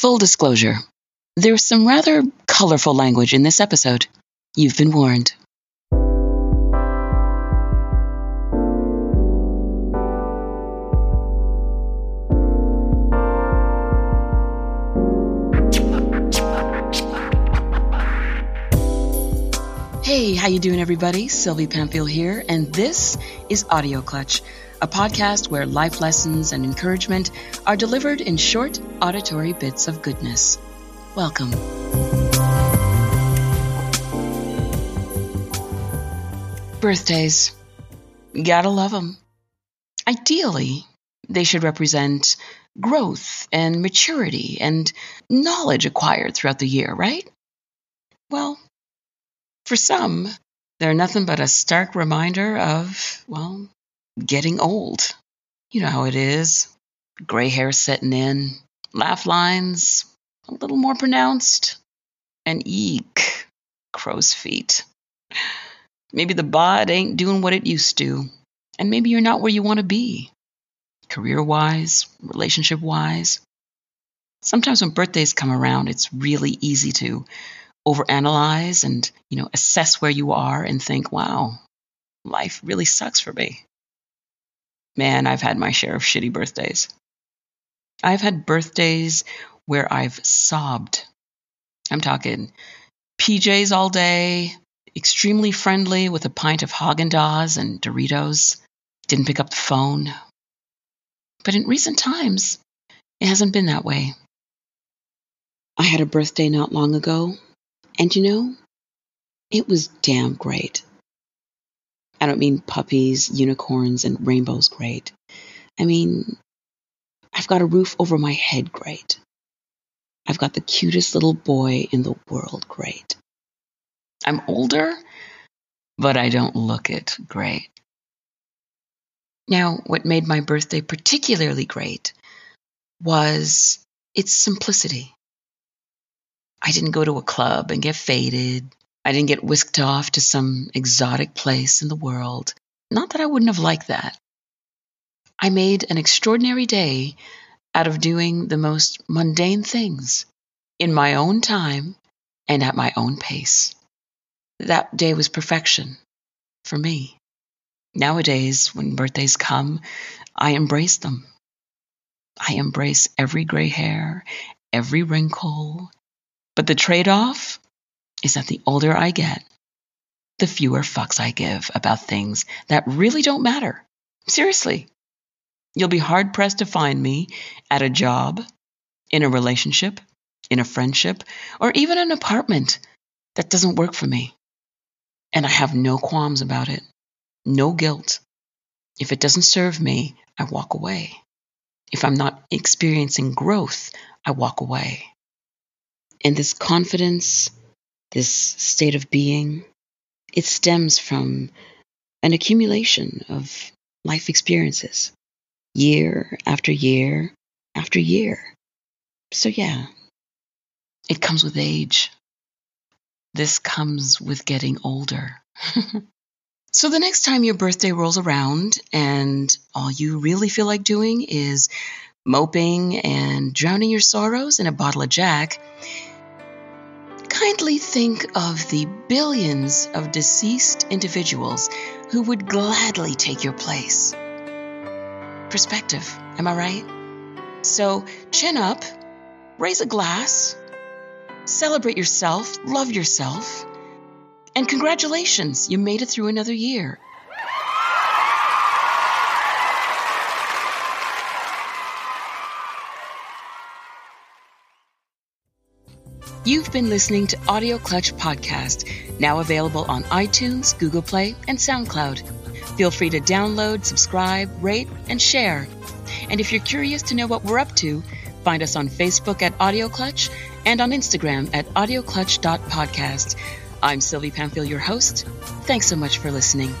Full disclosure there's some rather colorful language in this episode. You've been warned. Hey, how you doing everybody? Sylvie Pamphile here, and this is Audio Clutch, a podcast where life lessons and encouragement are delivered in short auditory bits of goodness. Welcome. Birthdays. Gotta love them. Ideally, they should represent growth and maturity and knowledge acquired throughout the year, right? Well, for some, they're nothing but a stark reminder of, well, getting old. You know how it is gray hair setting in, laugh lines a little more pronounced, and eek, crow's feet. Maybe the bod ain't doing what it used to, and maybe you're not where you want to be, career wise, relationship wise. Sometimes when birthdays come around, it's really easy to overanalyze and, you know, assess where you are and think, wow, life really sucks for me. Man, I've had my share of shitty birthdays. I've had birthdays where I've sobbed. I'm talking PJs all day, extremely friendly with a pint of Haagen-Dazs and Doritos, didn't pick up the phone. But in recent times, it hasn't been that way. I had a birthday not long ago, and you know, it was damn great. I don't mean puppies, unicorns, and rainbows great. I mean, I've got a roof over my head great. I've got the cutest little boy in the world great. I'm older, but I don't look it great. Now, what made my birthday particularly great was its simplicity. I didn't go to a club and get faded. I didn't get whisked off to some exotic place in the world. Not that I wouldn't have liked that. I made an extraordinary day out of doing the most mundane things in my own time and at my own pace. That day was perfection for me. Nowadays, when birthdays come, I embrace them. I embrace every gray hair, every wrinkle. But the trade off is that the older I get, the fewer fucks I give about things that really don't matter. Seriously. You'll be hard pressed to find me at a job, in a relationship, in a friendship, or even an apartment that doesn't work for me. And I have no qualms about it, no guilt. If it doesn't serve me, I walk away. If I'm not experiencing growth, I walk away. And this confidence, this state of being, it stems from an accumulation of life experiences year after year after year. So, yeah, it comes with age. This comes with getting older. so, the next time your birthday rolls around and all you really feel like doing is moping and drowning your sorrows in a bottle of Jack, kindly think of the billions of deceased individuals who would gladly take your place perspective. Am I right? So chin up, raise a glass, celebrate yourself, love yourself, and congratulations, you made it through another year. You've been listening to Audio Clutch Podcast, now available on iTunes, Google Play, and SoundCloud. Feel free to download, subscribe, rate, and share. And if you're curious to know what we're up to, find us on Facebook at Audio Clutch and on Instagram at audioclutch.podcast. I'm Sylvie Pamphile, your host. Thanks so much for listening.